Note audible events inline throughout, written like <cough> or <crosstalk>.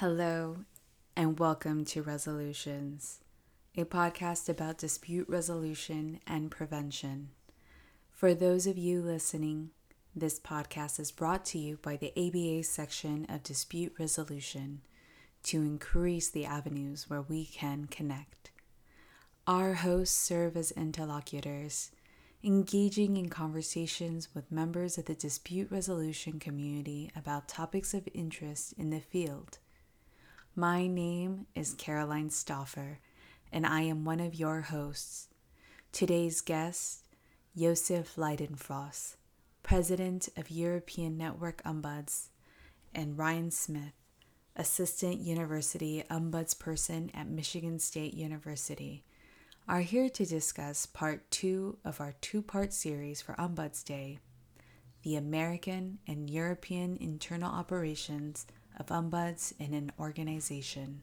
Hello, and welcome to Resolutions, a podcast about dispute resolution and prevention. For those of you listening, this podcast is brought to you by the ABA section of dispute resolution to increase the avenues where we can connect. Our hosts serve as interlocutors, engaging in conversations with members of the dispute resolution community about topics of interest in the field. My name is Caroline Stauffer, and I am one of your hosts. Today's guest, Josef Leidenfrost, President of European Network Ombuds, and Ryan Smith, Assistant University Ombudsperson at Michigan State University, are here to discuss part two of our two part series for Ombuds Day the American and European internal operations of ombuds in an organization.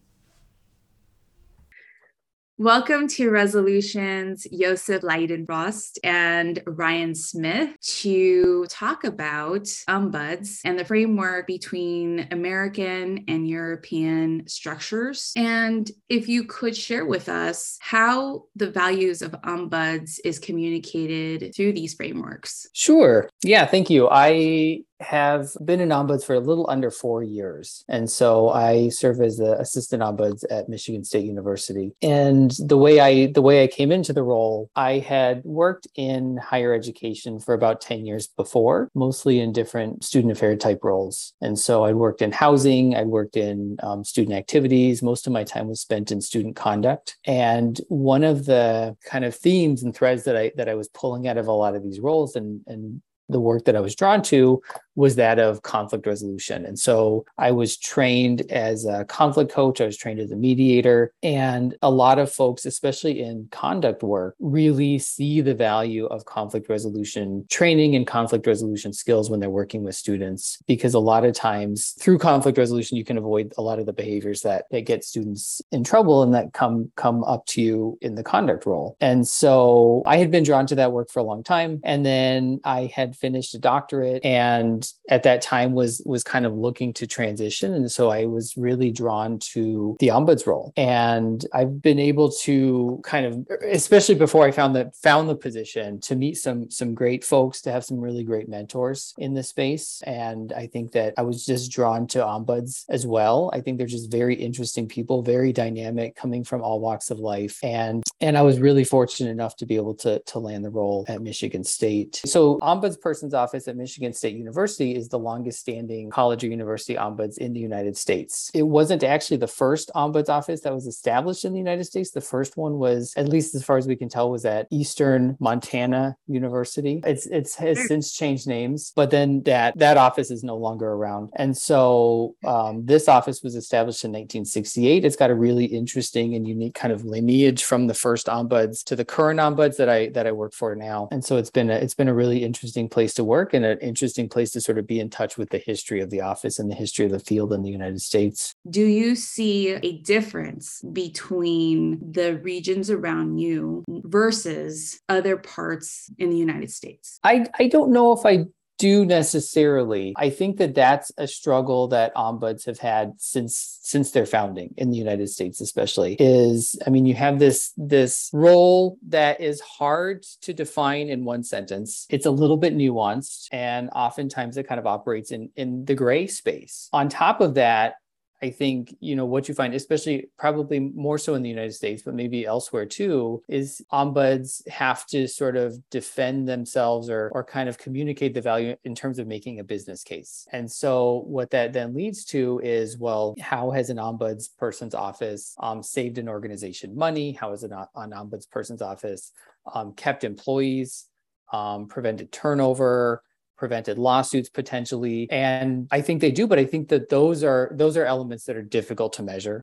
Welcome to Resolutions, Josef Leidenfrost and Ryan Smith to talk about ombuds and the framework between American and European structures. And if you could share with us how the values of ombuds is communicated through these frameworks. Sure. Yeah, thank you. I have been an ombuds for a little under four years. And so I serve as the assistant ombuds at Michigan State University. And the way I the way I came into the role, I had worked in higher education for about 10 years before, mostly in different student affair type roles. And so I'd worked in housing, I'd worked in um, student activities. Most of my time was spent in student conduct. And one of the kind of themes and threads that I that I was pulling out of a lot of these roles and and the work that I was drawn to was that of conflict resolution. And so I was trained as a conflict coach, I was trained as a mediator. And a lot of folks, especially in conduct work, really see the value of conflict resolution training and conflict resolution skills when they're working with students. Because a lot of times through conflict resolution, you can avoid a lot of the behaviors that, that get students in trouble and that come come up to you in the conduct role. And so I had been drawn to that work for a long time. And then I had finished a doctorate and at that time was was kind of looking to transition. And so i was really drawn to the ombuds role. And i've been able to kind of especially before i found that found the position to meet some some great folks to have some really great mentors in the space. And i think that i was just drawn to ombuds as well. I think they're just very interesting people very dynamic coming from all walks of life. And and i was really fortunate enough to be able to to land the role at michigan state. So ombudsperson's office at michigan state university University is the longest standing college or university ombuds in the United States. It wasn't actually the first ombuds office that was established in the United States. The first one was, at least as far as we can tell, was at Eastern Montana University. It's it's has since changed names, but then that that office is no longer around. And so um, this office was established in 1968. It's got a really interesting and unique kind of lineage from the first ombuds to the current ombuds that I that I work for now. And so it's been a, it's been a really interesting place to work and an interesting place to sort of be in touch with the history of the office and the history of the field in the United States. Do you see a difference between the regions around you versus other parts in the United States? I, I don't know if I do necessarily. I think that that's a struggle that ombuds have had since since their founding in the United States especially is I mean you have this this role that is hard to define in one sentence. It's a little bit nuanced and oftentimes it kind of operates in in the gray space. On top of that, I think, you know, what you find, especially probably more so in the United States, but maybe elsewhere too, is ombuds have to sort of defend themselves or, or kind of communicate the value in terms of making a business case. And so what that then leads to is, well, how has an ombuds person's office um, saved an organization money? How has an, an ombuds person's office um, kept employees, um, prevented turnover? Prevented lawsuits potentially. And i think they do but i think that those are those are elements that are difficult to measure.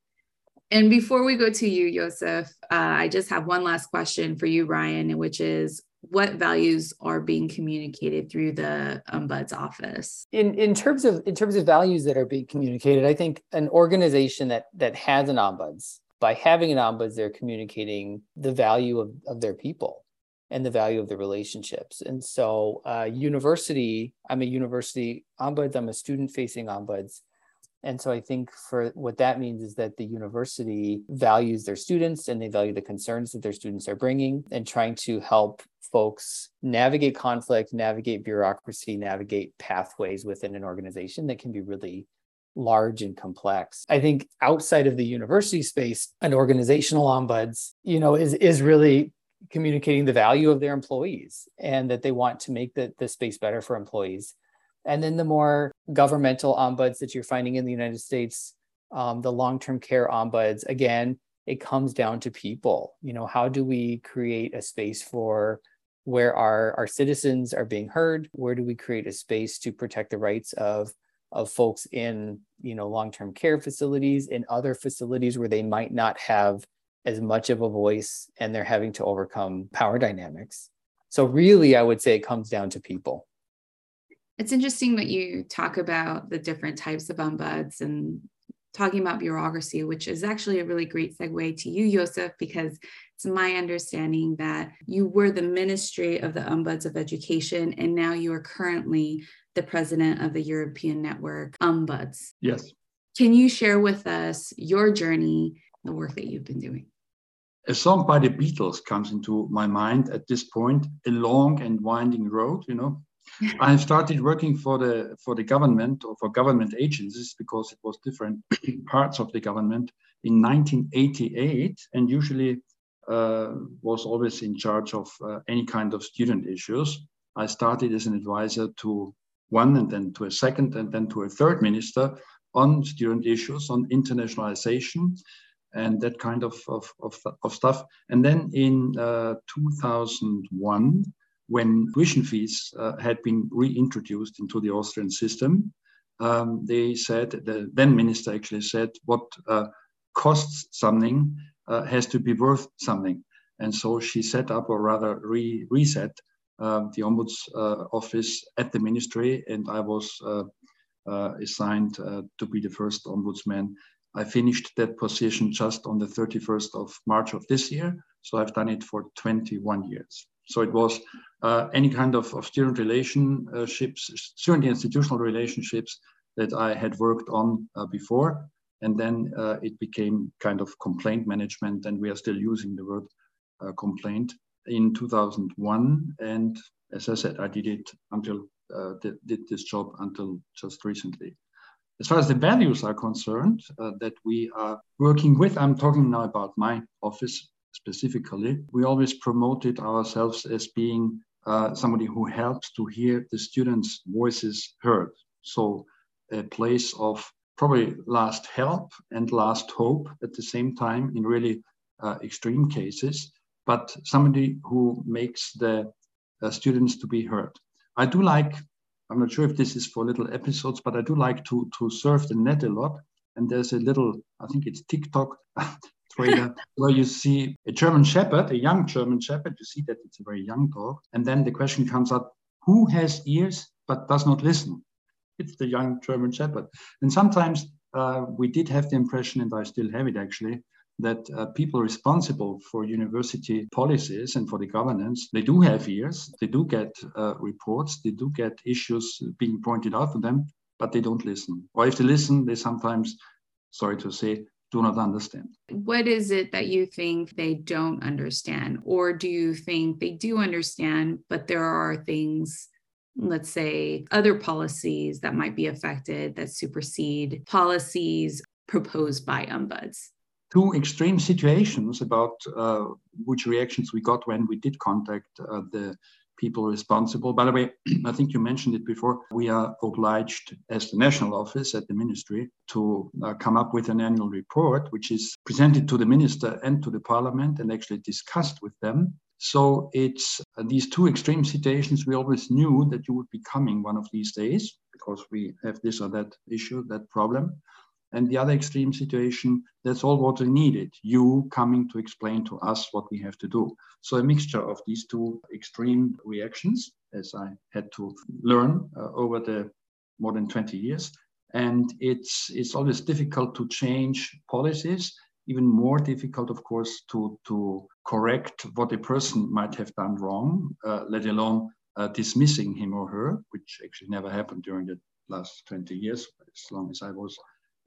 And before we go to you josef uh, i just have one last question for you ryan which is what values are being communicated through the ombuds office? In in terms of in terms of values that are being communicated i think an organization that that has an ombuds by having an ombuds they're communicating the value of, of their people and the value of the relationships. And so, uh, university, I'm a university ombuds, I'm a student facing ombuds. And so I think for what that means is that the university values their students and they value the concerns that their students are bringing and trying to help folks navigate conflict, navigate bureaucracy, navigate pathways within an organization that can be really large and complex. I think outside of the university space, an organizational ombuds, you know, is is really communicating the value of their employees and that they want to make the, the space better for employees. And then the more governmental ombuds that you're finding in the United States, um, the long-term care ombuds, again, it comes down to people. You know, how do we create a space for where our, our citizens are being heard? Where do we create a space to protect the rights of of folks in you know long-term care facilities in other facilities where they might not have as much of a voice and they're having to overcome power dynamics so really i would say it comes down to people it's interesting that you talk about the different types of ombuds and talking about bureaucracy, which is actually a really great segue to you, Josef, because it's my understanding that you were the Ministry of the um Ombuds of Education, and now you are currently the president of the European Network um Ombuds. Yes. Can you share with us your journey, the work that you've been doing? A song by the Beatles comes into my mind at this point, a long and winding road, you know. <laughs> I started working for the for the government or for government agencies because it was different <clears throat> parts of the government in 1988, and usually uh, was always in charge of uh, any kind of student issues. I started as an advisor to one and then to a second and then to a third minister on student issues, on internationalization and that kind of, of, of, of stuff. And then in uh, 2001, when tuition fees uh, had been reintroduced into the Austrian system, um, they said, the then minister actually said, what uh, costs something uh, has to be worth something. And so she set up, or rather re reset, um, the Ombuds uh, office at the ministry, and I was uh, assigned to be the first ombudsman. I finished that position just on the 31st of March of this year, so I've done it for 21 years. So it was uh, any kind of, of student relationships, student institutional relationships that I had worked on uh, before. And then uh, it became kind of complaint management, and we are still using the word complaint in 2001. And as I said, I did it until uh, did, did, this job until just recently. As far as the values are concerned uh, that we are working with, I'm talking now about my office specifically. We always promoted ourselves as being uh, somebody who helps to hear the students' voices heard. So a place of probably last help and last hope at the same time in really uh, extreme cases but somebody who makes the uh, students to be heard. I do like, I'm not sure if this is for little episodes, but I do like to, to surf the net a lot. And there's a little, I think it's TikTok <laughs> trailer <laughs> where you see a German Shepherd, a young German Shepherd. You see that it's a very young dog. And then the question comes up who has ears but does not listen? It's the young German Shepherd. And sometimes uh, we did have the impression, and I still have it actually, that uh, people responsible for university policies and for the governance, they do have ears, they do get uh, reports, they do get issues being pointed out to them, but they don't listen. Or if they listen, they sometimes, sorry to say, do not understand. What is it that you think they don't understand? Or do you think they do understand, but there are things let's say other policies that might be affected that supersede policies proposed by ombuds two extreme situations about uh, which reactions we got when we did contact uh, the people responsible. By the way, <clears throat> I think you mentioned it before. We are obliged, as the national office at the ministry, to uh, come up with an annual report, which is presented to the minister and to the parliament and actually discussed with them. So it's uh, these two extreme situations. We always knew that you would be coming one of these days because we have this or that issue, that problem. And the other extreme situation, that's all what we needed. You coming to explain to us what we have to do. So a mixture of these two extreme reactions, as I had to learn uh, over the more than 20 years. And it's, it's always difficult to change policies, even more difficult, of course, to, to correct what a person might have done wrong, uh, let alone uh, dismissing him or her, which actually never happened during the last 20 years, as long as I was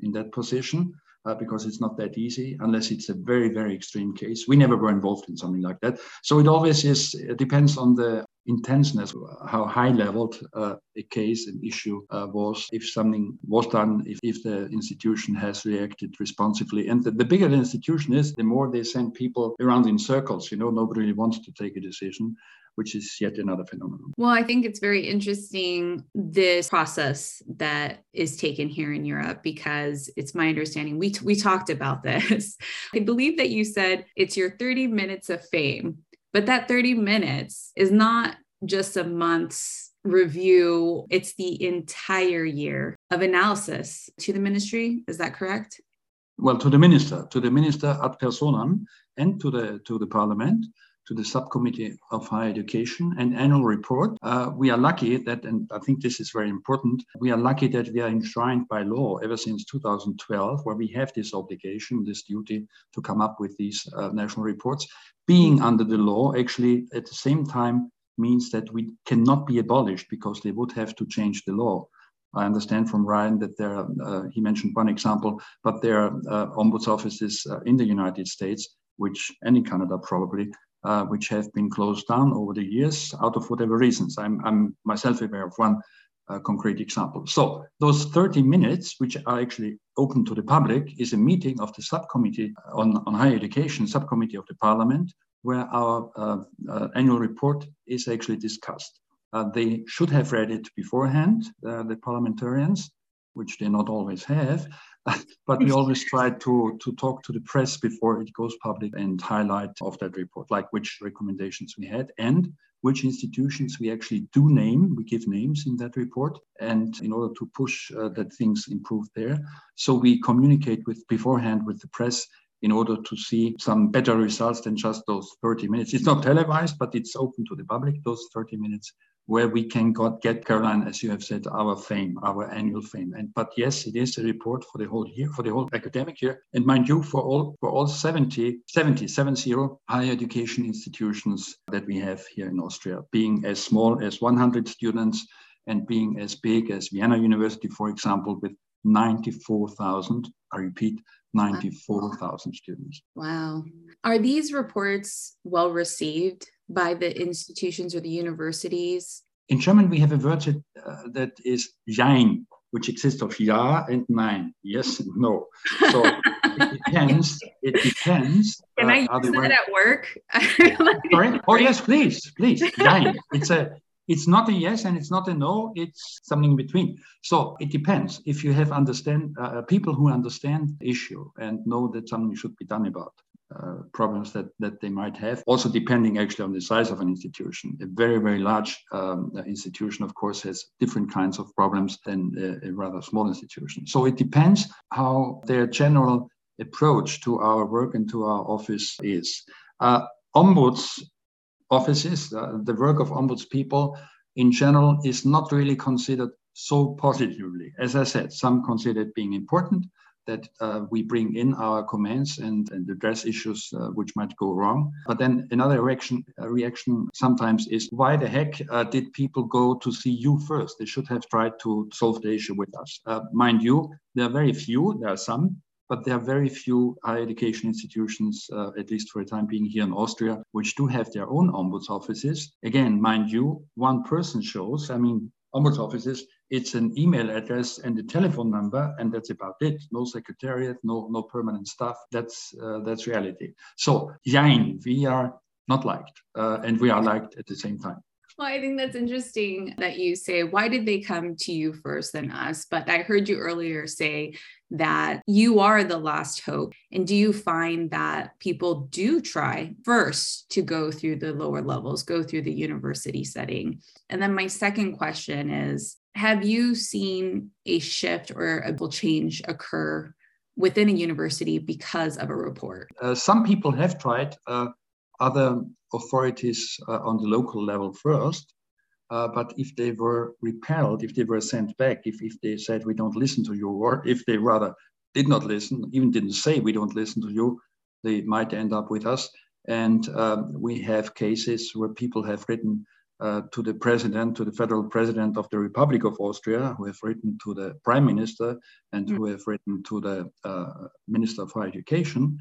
in that position uh, because it's not that easy unless it's a very, very extreme case. We never were involved in something like that. So it always is, it depends on the intenseness, how high leveled uh, a case, an issue uh, was, if something was done, if, if the institution has reacted responsibly. And the, the bigger the institution is, the more they send people around in circles. You know, nobody really wants to take a decision which is yet another phenomenon. Well, I think it's very interesting this process that is taken here in Europe because it's my understanding we we talked about <laughs> this. I believe that you said it's your 30 minutes of fame, but that 30 minutes is not just a month's review, it's the entire year of analysis to the ministry. Is that correct? Well, to the minister, to the minister ad personam, and to the to the parliament to the subcommittee of higher education and annual report. Uh, we are lucky that, and I think this is very important, we are lucky that we are enshrined by law ever since 2012, where we have this obligation, this duty to come up with these uh, national reports. Being under the law, actually, at the same time, means that we cannot be abolished because they would have to change the law. I understand from Ryan that there, are, uh, he mentioned one example, but there are uh, ombuds offices uh, in the United States, which, and in Canada probably, uh, which have been closed down over the years out of whatever reasons. I'm, I'm myself aware of one uh, concrete example. So those 30 minutes, which are actually open to the public, is a meeting of the subcommittee on, on higher education, subcommittee of the parliament, where our uh, uh annual report is actually discussed. Uh, they should have read it beforehand, uh, the parliamentarians, which they not always have. <laughs> but we always try to, to talk to the press before it goes public and highlight of that report, like which recommendations we had and which institutions we actually do name. We give names in that report, and in order to push uh, that things improve there. So we communicate with beforehand with the press in order to see some better results than just those 30 minutes. It's not televised, but it's open to the public, those 30 minutes where we can got, get Caroline, as you have said, our fame, our annual fame. And but yes, it is a report for the whole year, for the whole academic year. And mind you, for all for all 70, 70, 70 higher education institutions that we have here in Austria, being as small as 100 students and being as big as Vienna University, for example, with 94,000, I repeat, 94,000 students. Wow. Are these reports well received by the institutions or the universities? In German, we have a word that, uh, that is Jein, which exists of ja and nein, yes and no. So it depends. It depends. Can uh, I use that at work? <laughs> Sorry? Oh yes, please, please. Jein. It's a it's not a yes and it's not a no it's something in between so it depends if you have understand uh, people who understand the issue and know that something should be done about uh, problems that, that they might have. Also, depending actually on the size of an institution. A very, very large um, institution, of course, has different kinds of problems than a, a, rather small institution. So it depends how their general approach to our work and to our office is. Uh, ombuds offices, uh, the work of ombuds people in general is not really considered so positively. As I said, some consider it being important, that uh, we bring in our comments and, and address issues uh, which might go wrong. But then another reaction, uh, reaction sometimes is why the heck uh, did people go to see you first? They should have tried to solve the issue with us. Mind you, there are very few, there are some, but there are very few higher education institutions, uh, at least for a time being here in Austria, which do have their own ombuds offices. Again, mind you, one person shows, I mean, ombuds offices it's an email address and a telephone number, and that's about it. No secretariat, no no permanent staff. That's uh, that's reality. So, Jein, we are not liked, uh, and we are liked at the same time. Well, I think that's interesting that you say, why did they come to you first than us? But I heard you earlier say that you are the last hope. And do you find that people do try first to go through the lower levels, go through the university setting? And then my second question is have you seen a shift or a change occur within a university because of a report? Uh, some people have tried uh, other authorities uh, on the local level first. Uh, but if they were repelled, if they were sent back, if, if they said we don't listen to you, or if they rather did not listen, even didn't say we don't listen to you, they might end up with us. And um, we have cases where people have written uh, to the president, to the federal president of the Republic of Austria, who have written to the prime minister and mm-hmm. who have written to the uh, minister for education,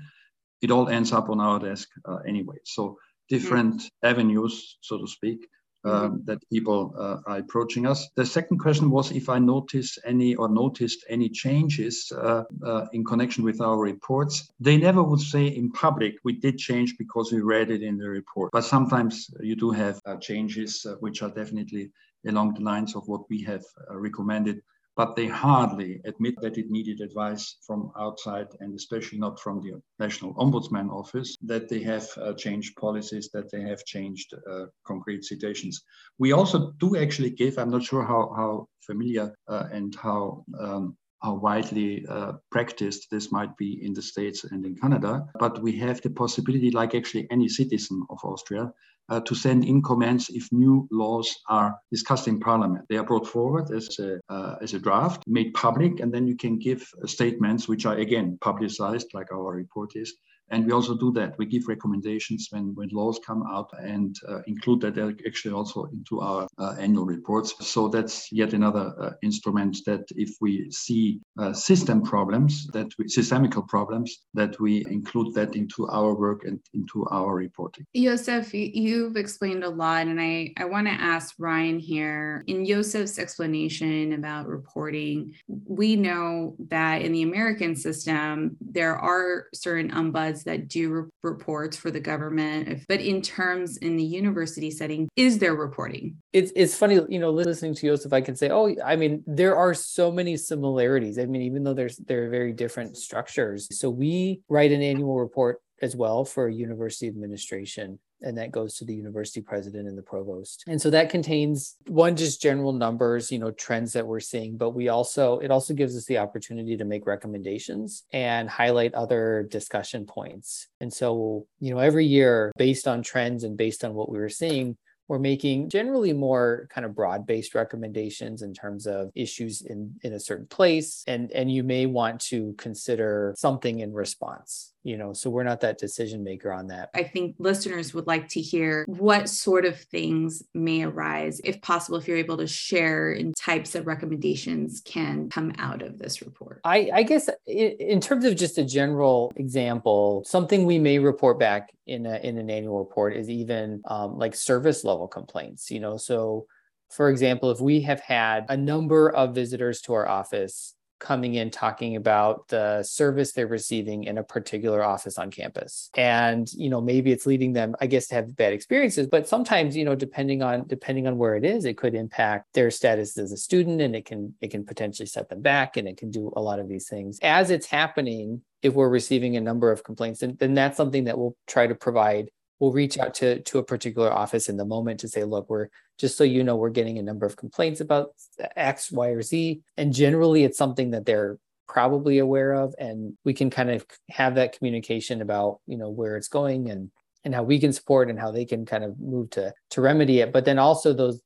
it all ends up on our desk uh, anyway. So different mm-hmm. avenues, so to speak, um, mm-hmm. that people uh, are approaching us. The second question was if I noticed any or noticed any changes uh, uh, in connection with our reports. They never would say in public we did change because we read it in the report. But sometimes you do have uh, changes uh, which are definitely along the lines of what we have uh, recommended but they hardly admit that it needed advice from outside and especially not from the National Ombudsman Office, that they have uh, changed policies, that they have changed uh, concrete situations. We also do actually give, I'm not sure how, how familiar uh, and how um, how widely uh, practiced this might be in the States and in Canada. But we have the possibility, like actually any citizen of Austria, uh, to send in comments if new laws are discussed in parliament. They are brought forward as a, uh, as a draft, made public, and then you can give statements which are again publicized, like our report is, and we also do that. We give recommendations when, when laws come out and uh, include that actually also into our uh, annual reports. So that's yet another uh, instrument that if we see uh, system problems, that we, systemical problems, that we include that into our work and into our reporting. Josef, you've explained a lot, and I, I want to ask Ryan here. In Josef's explanation about reporting, we know that in the American system, there are certain ombuds that do re- reports for the government. But in terms in the university setting, is there reporting? It's it's funny, you know, listening to Josef, I can say, oh, I mean, there are so many similarities. I mean, even though there's there are very different structures. So we write an annual report as well for university administration and that goes to the university president and the provost. And so that contains one just general numbers you know trends that we're seeing but we also it also gives us the opportunity to make recommendations and highlight other discussion points. And so you know every year based on trends and based on what we were seeing we're making generally more kind of broad-based recommendations in terms of issues in in a certain place and and you may want to consider something in response you know so we're not that decision maker on that. I think listeners would like to hear what sort of things may arise if possible if you're able to share in types of recommendations can come out of this report. I i guess in terms of just a general example something we may report back in a, in an annual report is even um, like service level complaints you know? So for example if we have had a number of visitors to our office coming in talking about the service they're receiving in a particular office on campus. And you know maybe it's leading them i guess to have bad experiences but sometimes you know depending on depending on where it is it could impact their status as a student and it can it can potentially set them back and it can do a lot of these things. As it's happening if we're receiving a number of complaints then, then that's something that we'll try to provide we'll reach out to to a particular office in the moment to say look we're just so you know we're getting a number of complaints about x y or z. And generally it's something that they're probably aware of and we can kind of have that communication about you know where it's going and and how we can support and how they can kind of move to to remedy it. But then also those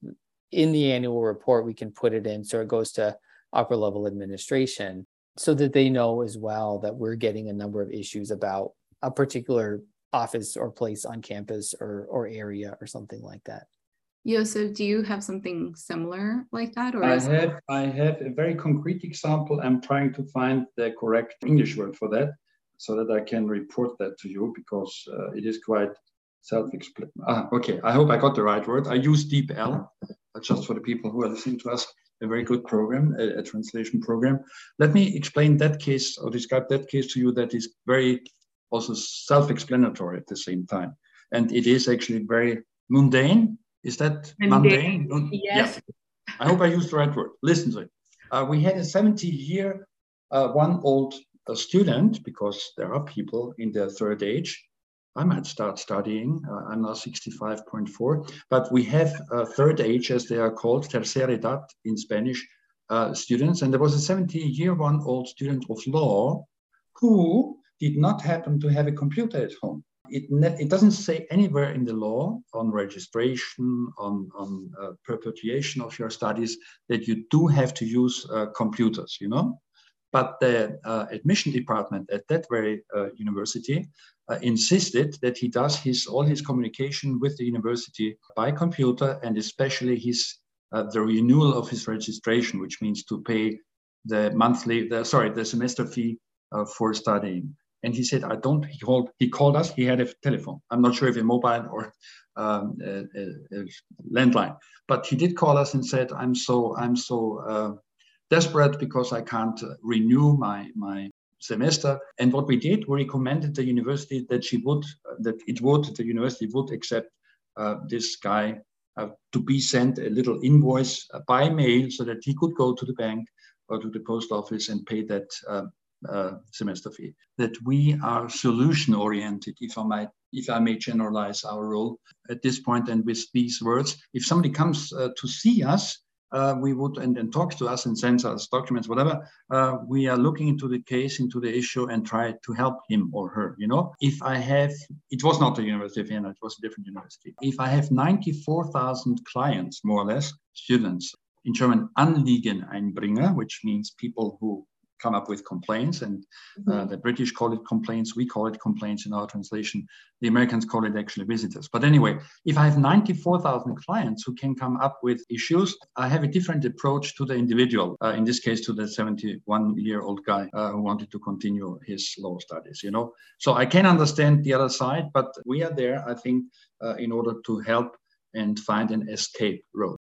in the annual report we can put it in so it goes to upper level administration so that they know as well that we're getting a number of issues about a particular office or place on campus or or area or something like that. Josef, do you have something similar like that? Or I have I have a very concrete example. I'm trying to find the correct English word for that so that I can report that to you because uh, it is quite self-explanatory. Ah, okay, I hope I got the right word. I use DeepL uh, just for the people who are listening to us. A very good program, a, a translation program. Let me explain that case or describe that case to you that is very also self-explanatory at the same time. And it is actually very mundane. Is that mundane? mundane? Yes. Yeah. I hope I used the right word. Listen to it. Uh, we had a 70 year, uh, one old uh, student, because there are people in their third age. I might start studying. Uh, I'm now 65.4, but we have third age, as they are called, tercera edad in Spanish, uh, students. And there was a 70 year one old student of law who did not happen to have a computer at home. It, it doesn't say anywhere in the law on registration, on, on uh, perpetuation of your studies, that you do have to use uh, computers, you know? But the uh, admission department at that very uh, university uh, insisted that he does his all his communication with the university by computer, and especially his uh, the renewal of his registration, which means to pay the monthly, the, sorry, the semester fee uh, for studying. And he said, I don't, he called, he called us, he had a telephone. I'm not sure if a mobile or um, a, a, a landline, but he did call us and said, I'm so, I'm so uh, desperate because I can't renew my, my semester. And what we did, we recommended the university that she would, that it would, the university would accept uh, this guy uh, to be sent a little invoice uh, by mail so that he could go to the bank or to the post office and pay that uh, semester fee. That we are solution oriented, if I might, if I may generalize our role at this point, and with these words, if somebody comes uh, to see us, uh, we would and, and talks to us and sends us documents, whatever. Uh, we are looking into the case, into the issue, and try to help him or her. You know, if I have, it was not the University of Vienna, it was a different university. If I have 94,000 clients, more or less, students, in German Anliegen Einbringer, which means people who come up with complaints and uh, mm-hmm. the british call it complaints we call it complaints in our translation the americans call it actually visitors. But anyway if i have 94000 clients who can come up with issues i have a different approach to the individual uh, in this case to the 71 year old guy uh, who wanted to continue his law studies you know? So i can understand the other side but we are there i think uh, in order to help and find an escape road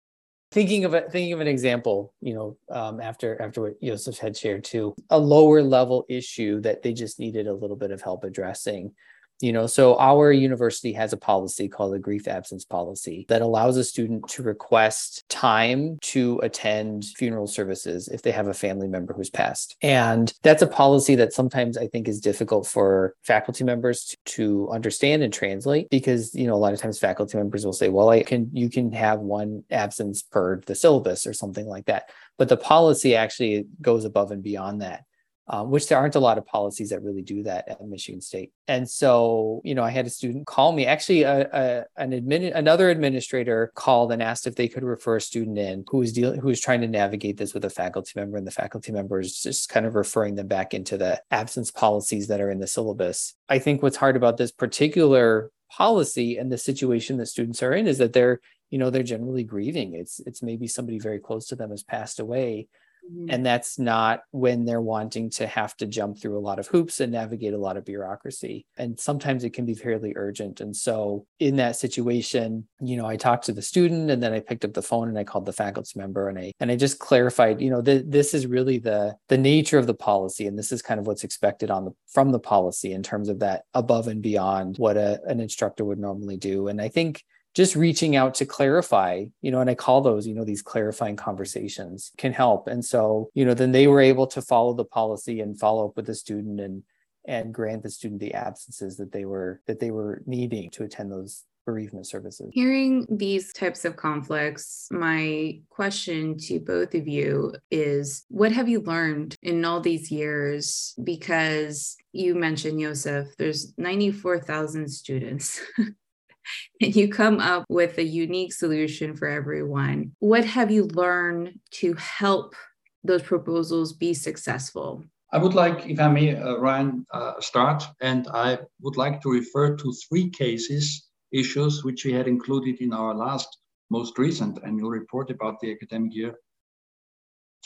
thinking of a thinking of an example you know um, after after what Josef had shared too a lower level issue that they just needed a little bit of help addressing you know so our university has a policy called the grief absence policy that allows a student to request time to attend funeral services if they have a family member who's passed. And that's a policy that sometimes i think is difficult for faculty members to, to understand and translate because you know a lot of times faculty members will say well i can you can have one absence per the syllabus or something like that. But the policy actually goes above and beyond that um, which there aren't a lot of policies that really do that at Michigan State. And so, you know, I had a student call me. Actually, a, a, an admin, another administrator called and asked if they could refer a student in who was dealing, who was trying to navigate this with a faculty member, and the faculty member is just kind of referring them back into the absence policies that are in the syllabus. I think what's hard about this particular policy and the situation that students are in is that they're you know they're generally grieving it's it's maybe somebody very close to them has passed away Mm-hmm. And that's not when they're wanting to have to jump through a lot of hoops and navigate a lot of bureaucracy. And sometimes it can be fairly urgent. And so, in that situation, you know, I talked to the student and then I picked up the phone and I called the faculty member and I and I just clarified, you know, th- this is really the the nature of the policy and this is kind of what's expected on the from the policy in terms of that above and beyond what a, an instructor would normally do. And I think just reaching out to clarify, you know, and I call those, you know, these clarifying conversations can help. And so, you know, then they were able to follow the policy and follow up with the student and and grant the student the absences that they were that they were needing to attend those bereavement services. Hearing these types of conflicts, my question to both of you is what have you learned in all these years? Because you mentioned, Josef, there's 94,000 students. <laughs> <laughs> and you come up with a unique solution for everyone. What have you learned to help those proposals be successful? I would like, if I may, uh, Ryan, uh, start, and I would like to refer to three cases, issues, which we had included in our last, most recent annual report about the academic year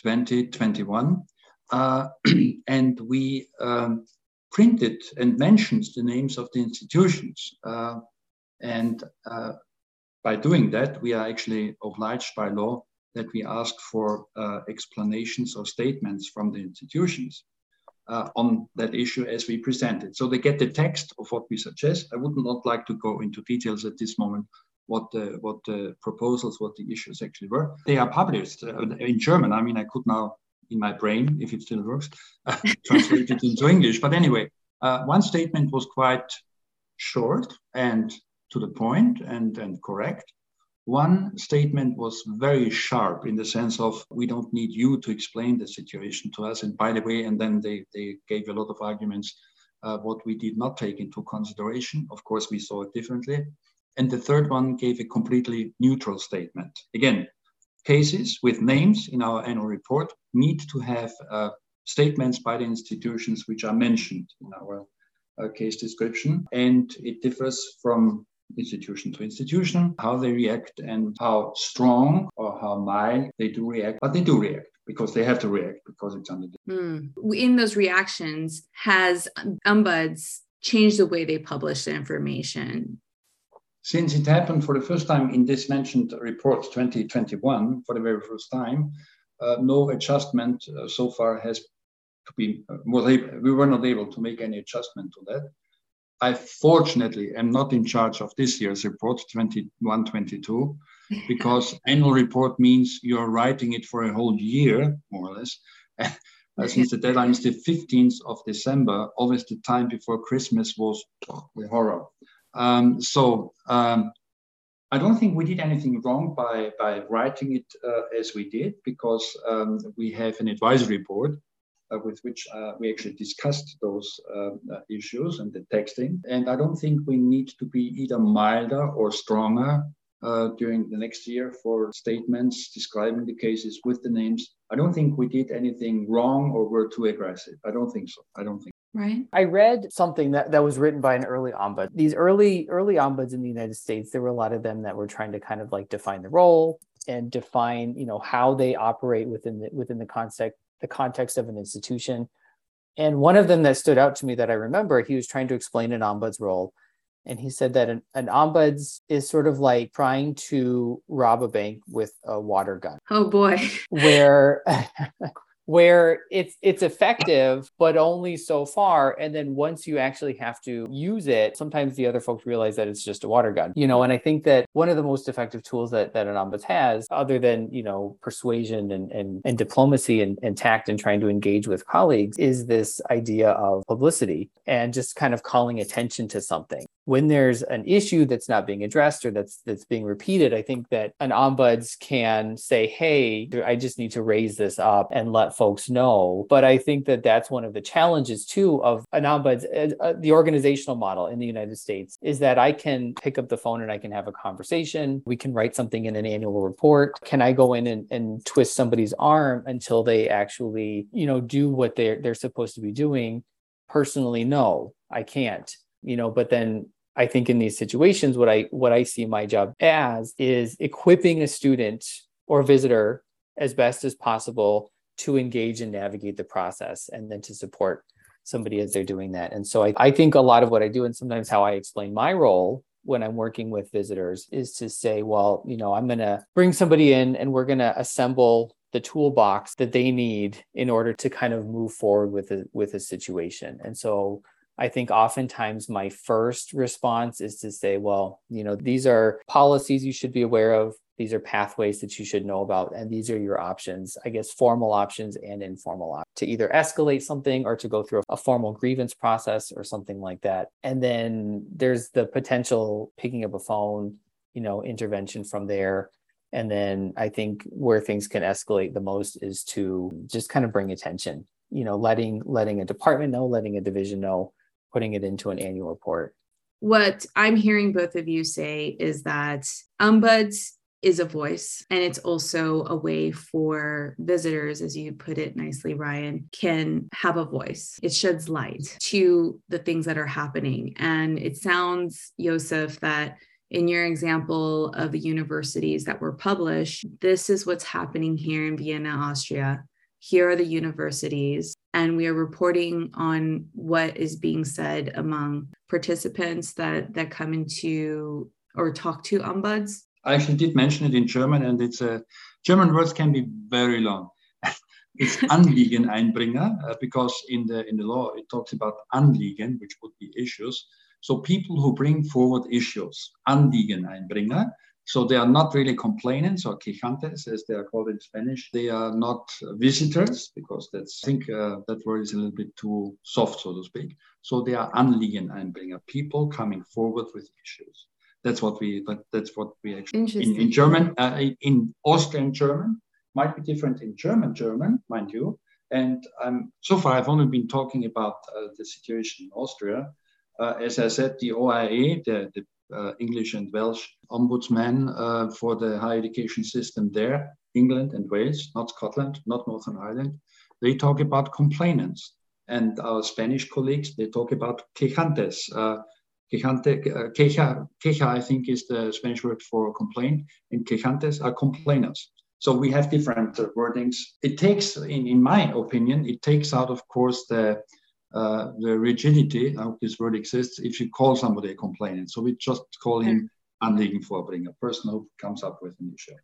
2021. Uh, <clears throat> and we um, printed and mentioned the names of the institutions. And uh, by doing that, we are actually obliged by law that we ask for uh, explanations or statements from the institutions uh, on that issue as we present it. So they get the text of what we suggest. I would not like to go into details at this moment what the what the proposals, what the issues actually were. They are published uh, in German. I mean, I could now in my brain, if it still works, <laughs> translate it into English. But anyway, uh, one statement was quite short and to the point and, and correct. One statement was very sharp in the sense of we don't need you to explain the situation to us. And by the way, and then they, they gave a lot of arguments uh, what we did not take into consideration. Of course, we saw it differently. And the third one gave a completely neutral statement. Again, cases with names in our annual report need to have uh, statements by the institutions which are mentioned in our uh, case description. And it differs from institution to institution, how they react and how strong or how mild they do react, but they do react because they have to react because it's under the. Mm. In those reactions, has ombuds changed the way they publish the information? Since it happened for the first time in this mentioned report 2021, for the very first time, uh, no adjustment uh, so far has to be, uh, we were not able to make any adjustment to that. I fortunately am not in charge of this year's report 21 22 <laughs> because annual report means you're writing it for a whole year, more or less. <laughs> Since the deadline is the 15th of December, always the time before Christmas was oh, the horror. Um, so um, I don't think we did anything wrong by, by writing it uh, as we did because um, we have an advisory board with which uh, we actually discussed those uh, issues and the texting. And I don't think we need to be either milder or stronger uh, during the next year for statements describing the cases with the names. I don't think we did anything wrong or were too aggressive. I don't think so. I don't think. Right. I read something that, that was written by an early ombud. These early early ombuds in the United States, there were a lot of them that were trying to kind of like define the role and define, you know, how they operate within the within the context the context of an institution. And one of them that stood out to me that I remember, he was trying to explain an ombud's role. And he said that an, an ombuds is sort of like trying to rob a bank with a water gun. Oh boy. where <laughs> where it's it's effective but only so far. And then once you actually have to use it sometimes the other folks realize that it's just a water gun you know? And i think that one of the most effective tools that, that an ombuds has other than you know persuasion and and, and diplomacy and, and tact and trying to engage with colleagues is this idea of publicity and just kind of calling attention to something. When there's an issue that's not being addressed or that's that's being repeated i think that an ombuds can say hey i just need to raise this up and let folks know. But I think that that's one of the challenges too of an ombuds, uh, uh, the organizational model in the United States is that I can pick up the phone and I can have a conversation. We can write something in an annual report. Can I go in and, and twist somebody's arm until they actually, you know, do what they're they're supposed to be doing? Personally, no, I can't. You know, but then I think in these situations, what I what I see my job as is equipping a student or visitor as best as possible to engage and navigate the process and then to support somebody as they're doing that. And so I, I think a lot of what I do and sometimes how I explain my role when I'm working with visitors is to say, well, you know, I'm going to bring somebody in and we're going to assemble the toolbox that they need in order to kind of move forward with a, with a situation. And so I think oftentimes my first response is to say, well, you know, these are policies you should be aware of. These are pathways that you should know about. And these are your options, I guess, formal options and informal options to either escalate something or to go through a formal grievance process or something like that. And then there's the potential picking up a phone, you know, intervention from there. And then I think where things can escalate the most is to just kind of bring attention, you know, letting letting a department know, letting a division know, putting it into an annual report. What I'm hearing both of you say is that um, ombuds is a voice and it's also a way for visitors as you put it nicely ryan can have a voice. It sheds light to the things that are happening. And it sounds josef that in your example of the universities that were published this is what's happening here in vienna austria. Here are the universities and we are reporting on what is being said among participants that that come into or talk to ombuds I actually did mention it in German, and it's a German words can be very long. <laughs> it's Anliegeneinbringer uh, because in the in the law it talks about Anliegen, which would be issues. So people who bring forward issues, Anliegen Einbringer. So they are not really complainants or quejantes, as they are called in Spanish. They are not visitors because that's I think uh, that word is a little bit too soft, so to speak. So they are Anliegen Einbringer, people coming forward with issues. That's what we. That, that's what we actually. In, in German, uh, in Austrian German, might be different in German German, mind you. And um, so far, I've only been talking about uh, the situation in Austria. Uh, as I said, the OIA, the, the uh, English and Welsh ombudsman uh, for the higher education system there, England and Wales, not Scotland, not Northern Ireland, they talk about complainants. And our Spanish colleagues, they talk about quejantes. Quejante, queja, queja, I think, is the Spanish word for complaint, and quejantes are complainers. So we have different uh, wordings. It takes, in, in my opinion, it takes out, of course, the uh, the rigidity, I hope this word exists, if you call somebody a complainant. So we just call him anliegen a person who comes up with an issue.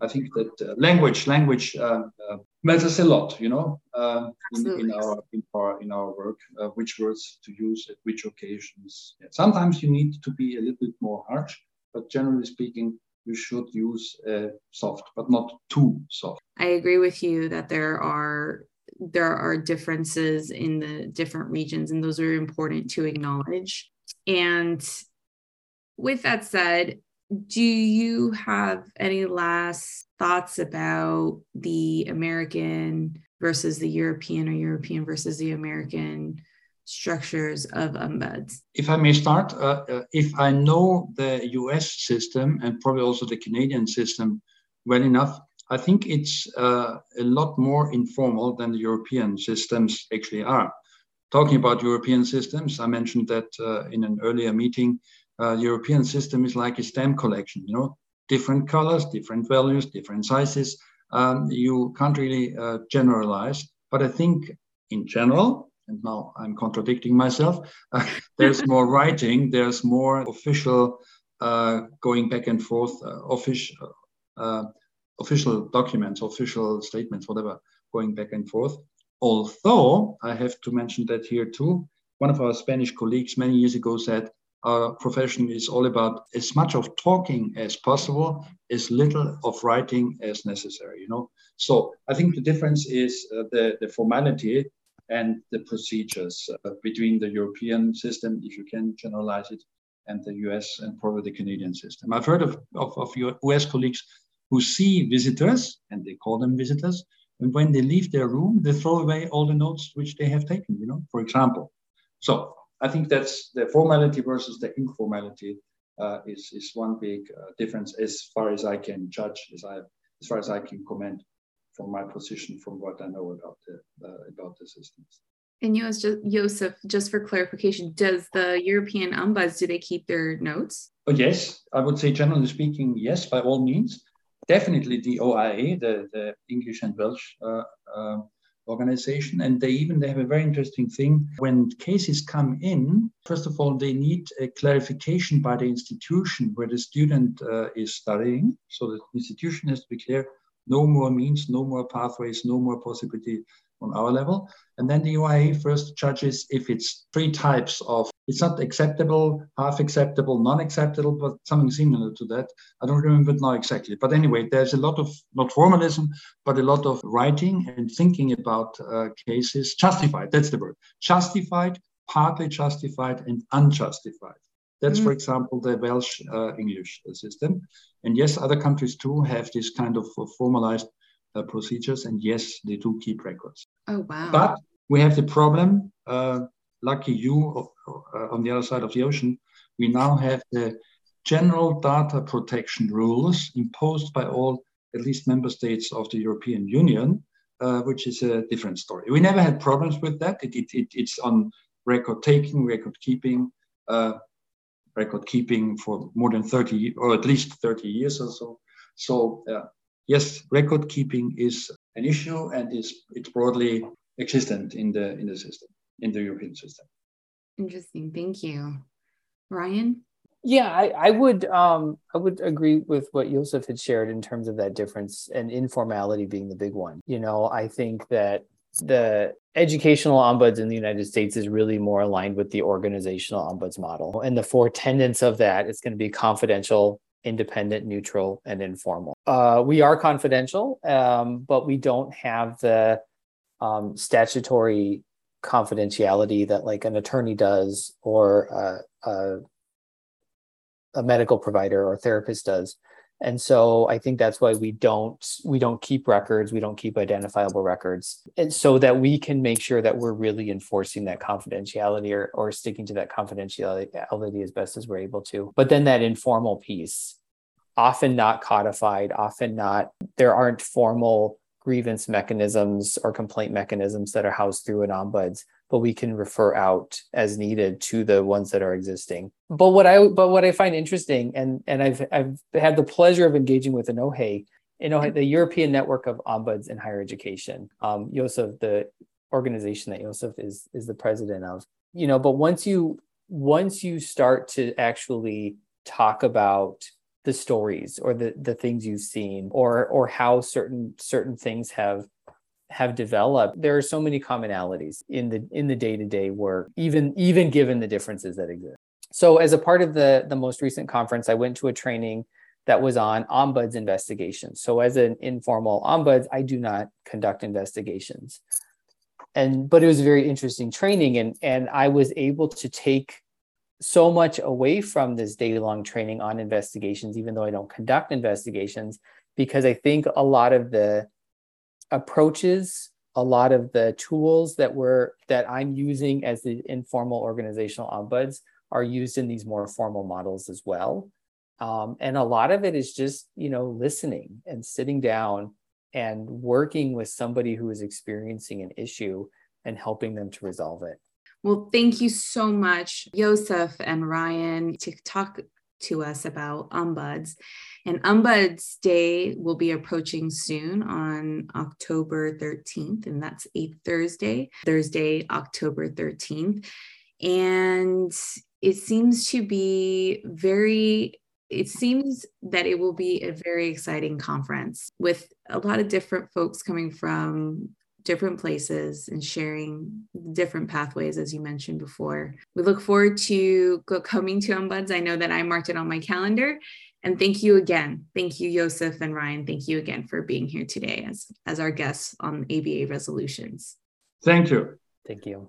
I think that uh, language, language uh, uh, matters a lot, you know, uh, in, in, our, in, our, in our work, uh, which words to use at which occasions. Yeah. Sometimes you need to be a little bit more harsh, but generally speaking, you should use uh, soft, but not too soft. I agree with you that there are there are differences in the different regions, and those are important to acknowledge. And with that said, do you have any last thoughts about the American versus the European or European versus the American structures of ombuds? If I may start, uh, uh, if I know the US system and probably also the Canadian system well enough, I think it's uh, a lot more informal than the European systems actually are. Talking about European systems, I mentioned that uh, in an earlier meeting uh, European system is like a stamp collection, you know, different colors, different values, different sizes. Um, you can't really uh, generalize, but I think in general, and now I'm contradicting myself, uh, <laughs> there's <laughs> more writing, there's more official uh, going back and forth, uh, official, uh, official documents, official statements, whatever, going back and forth. Although I have to mention that here too, one of our Spanish colleagues many years ago said, our profession is all about as much of talking as possible, as little of writing as necessary. You know, so I think the difference is uh, the the formality and the procedures uh, between the European system, if you can generalize it, and the US and probably the Canadian system. I've heard of, of, of US colleagues who see visitors, and they call them visitors, and when they leave their room, they throw away all the notes which they have taken, you know, for example. So I think that's the formality versus the informality uh, is is one big uh, difference as far as I can judge, as I as far as I can comment from my position, from what I know about the uh, about the systems. And Josef, just for clarification, does the European ombuds do they keep their notes? Oh, yes, I would say generally speaking, yes, by all means. Definitely the OIA, the, the English and Welsh uh, uh, organization and they even they have a very interesting thing when cases come in first of all they need a clarification by the institution where the student uh, is studying so the institution has to be clear no more means no more pathways no more possibility on our level. And then the OIA first judges if it's three types of, it's not acceptable, half acceptable, non-acceptable, but something similar to that. I don't remember now exactly. But anyway, there's a lot of, not formalism, but a lot of writing and thinking about uh, cases, justified, that's the word, justified, partly justified, and unjustified. That's, mm. for example, the Welsh uh, English system. And yes, other countries too have this kind of formalized uh, procedures. And yes, they do keep records. Oh, wow. But we have the problem, uh, lucky you uh, on the other side of the ocean, we now have the general data protection rules imposed by all, at least member states of the European Union, uh, which is a different story. We never had problems with that. It, it, it it's on record taking, record keeping, uh, record keeping for more than 30 or at least 30 years or so. So uh, yes, record keeping is an issue and is it's broadly existent in the in the system, in the European system. Interesting. Thank you. Ryan? Yeah, I, I would um, I would agree with what Josef had shared in terms of that difference and informality being the big one. You know, I think that the educational ombuds in the United States is really more aligned with the organizational ombuds model. And the four tenets of that is going to be confidential, independent, neutral, and informal. Uh, we are confidential, um, but we don't have the um, statutory confidentiality that like an attorney does or a, a medical provider or therapist does. And so i think that's why we don't we don't keep records we don't keep identifiable records and so that we can make sure that we're really enforcing that confidentiality or, or sticking to that confidentiality as best as we're able to. But then that informal piece often not codified often not there aren't formal grievance mechanisms or complaint mechanisms that are housed through an ombuds but we can refer out as needed to the ones that are existing. But what i but what i find interesting and and i've i've had the pleasure of engaging with ENOHE ENOHE the european network of ombuds in higher education. Um Josef, the organization that Josef is is the president of. You know but once you once you start to actually talk about the stories or the the things you've seen or or how certain certain things have have developed. There are so many commonalities in the in the day-to-day work even even given the differences that exist. So as a part of the the most recent conference i went to a training that was on ombuds investigations so as an informal ombuds i do not conduct investigations. And but it was a very interesting training and and i was able to take so much away from this day long training on investigations, even though I don't conduct investigations, because I think a lot of the approaches, a lot of the tools that we're that I'm using as the informal organizational ombuds are used in these more formal models as well. Um, and a lot of it is just you know listening and sitting down and working with somebody who is experiencing an issue and helping them to resolve it. Well, thank you so much, Josef and Ryan, to talk to us about Ombuds. And Ombuds Day will be approaching soon on October 13th, and that's a Thursday, Thursday, October 13th. And it seems to be very it seems that it will be a very exciting conference with a lot of different folks coming from different places and sharing different pathways, as you mentioned before. We look forward to coming to Ombuds. I know that I marked it on my calendar. And thank you again. Thank you, Josef and Ryan. Thank you again for being here today as, as our guests on ABA resolutions. Thank you. Thank you.